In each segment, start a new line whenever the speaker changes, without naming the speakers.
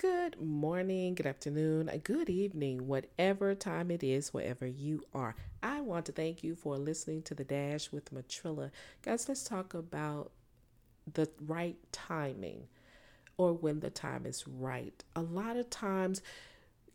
Good morning, good afternoon, good evening, whatever time it is, wherever you are. I want to thank you for listening to the Dash with Matrilla. Guys, let's talk about the right timing or when the time is right. A lot of times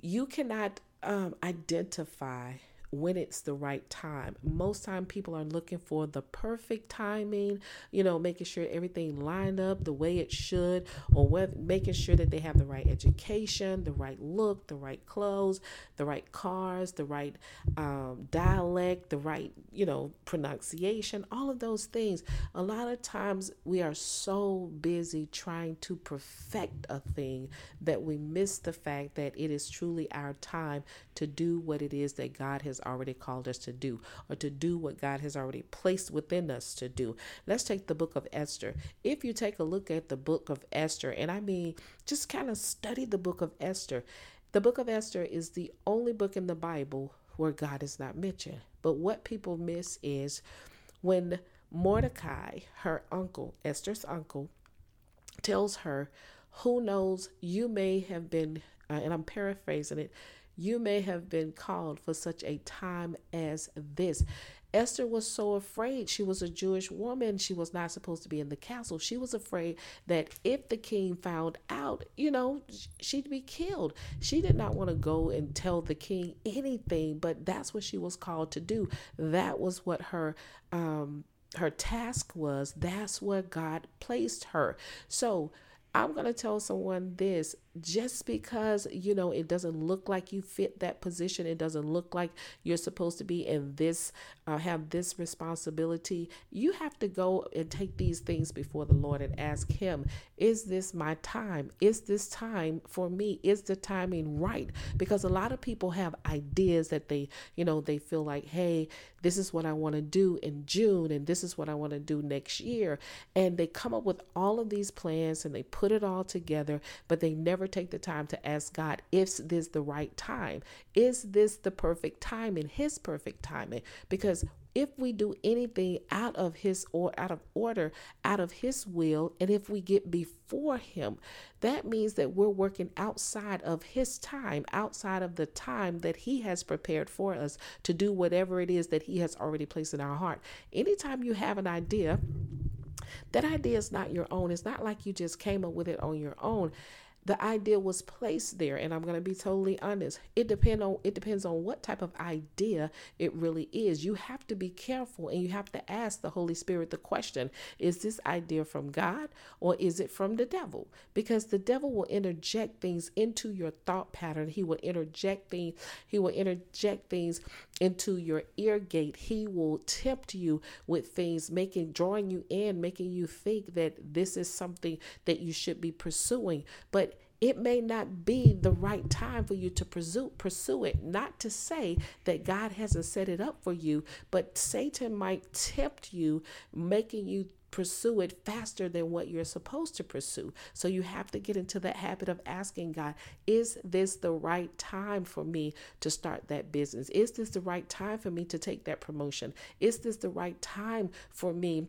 you cannot um, identify when it's the right time. Most time people are looking for the perfect timing, you know, making sure everything lined up the way it should, or whether, making sure that they have the right education, the right look, the right clothes, the right cars, the right um, dialect, the right, you know, pronunciation, all of those things. A lot of times we are so busy trying to perfect a thing that we miss the fact that it is truly our time to do what it is that God has already called us to do or to do what God has already placed within us to do. Let's take the book of Esther. If you take a look at the book of Esther, and I mean, just kind of study the book of Esther, the book of Esther is the only book in the Bible where God is not mentioned. But what people miss is when Mordecai, her uncle, Esther's uncle, tells her, Who knows, you may have been, uh, and I'm paraphrasing it, you may have been called for such a time as this. Esther was so afraid. She was a Jewish woman. She was not supposed to be in the castle. She was afraid that if the king found out, you know, she'd be killed. She did not want to go and tell the king anything, but that's what she was called to do. That was what her um her task was. That's where God placed her. So, I'm going to tell someone this just because you know it doesn't look like you fit that position it doesn't look like you're supposed to be in this uh, have this responsibility you have to go and take these things before the lord and ask him is this my time? Is this time for me? Is the timing right? Because a lot of people have ideas that they you know they feel like hey this is what i want to do in june and this is what i want to do next year. And they come up with all of these plans and they put it all together but they never never take the time to ask God, is this the right time? Is this the perfect timing, His perfect timing? Because if we do anything out of his or out of order out of his will and if we get before him that means that we're working outside of his time outside of the time that he has prepared for us to do whatever it is that he has already placed in our heart anytime you have an idea that idea is not your own it's not like you just came up with it on your own the idea was placed there and i'm going to be totally honest it depend on it depends on what type of idea it really is. You have to be careful and you have to ask the holy spirit the question is this idea from god or is it from the devil? Because the devil will interject things into your thought pattern. He will interject things he will interject things into your ear gate. He will tempt you with things making drawing you in making you think that this is something that you should be pursuing. But it may not be the right time for you to pursue pursue it not to say that God hasn't set it up for you but Satan might tempt you making you pursue it faster than what you're supposed to pursue. So you have to get into that habit of asking God, is this the right time for me to start that business? Is this the right time for me to take that promotion? Is this the right time for me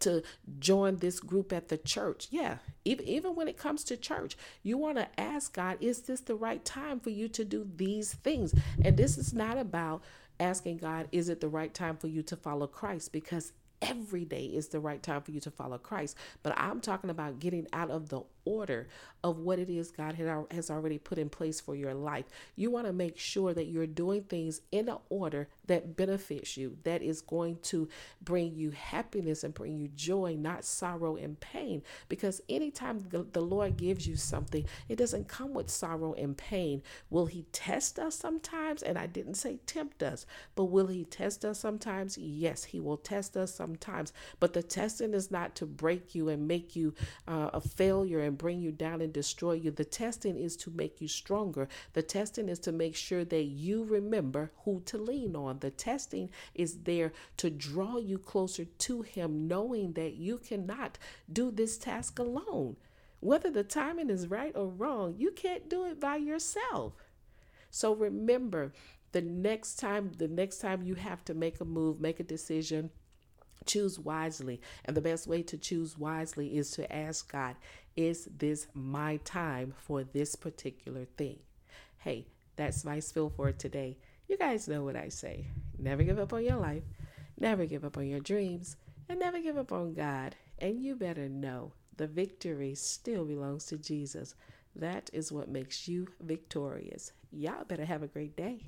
to join this group at the church. Yeah, even, even when it comes to church, you want to ask God, is this the right time for you to do these things? And this is not about asking God, is it the right time for you to follow Christ? Because every day is the right time for you to follow Christ. But I'm talking about getting out of the order of what it is God has already put in place for your life. You want to make sure that you're doing things in an order that benefits you, that is going to bring you happiness and bring you joy, not sorrow and pain. Because anytime the Lord gives you something, it doesn't come with sorrow and pain. Will He test us sometimes? And I didn't say tempt us, but will He test us sometimes? Yes, He will test us sometimes. But the testing is not to break you and make you uh, a failure bring you down and destroy you. The testing is to make you stronger. The testing is to make sure that you remember who to lean on. The testing is there to draw you closer to Him, knowing that you cannot do this task alone. Whether the timing is right or wrong, you can't do it by yourself. So remember, the next time, the next time you have to make a move, make a decision, choose wisely. And the best way to choose wisely is to ask God, Is this my time for this particular thing? Hey, that's my spill for today. You guys know what I say. Never give up on your life, never give up on your dreams, and never give up on God. And you better know the victory still belongs to Jesus. That is what makes you victorious. Y'all better have a great day.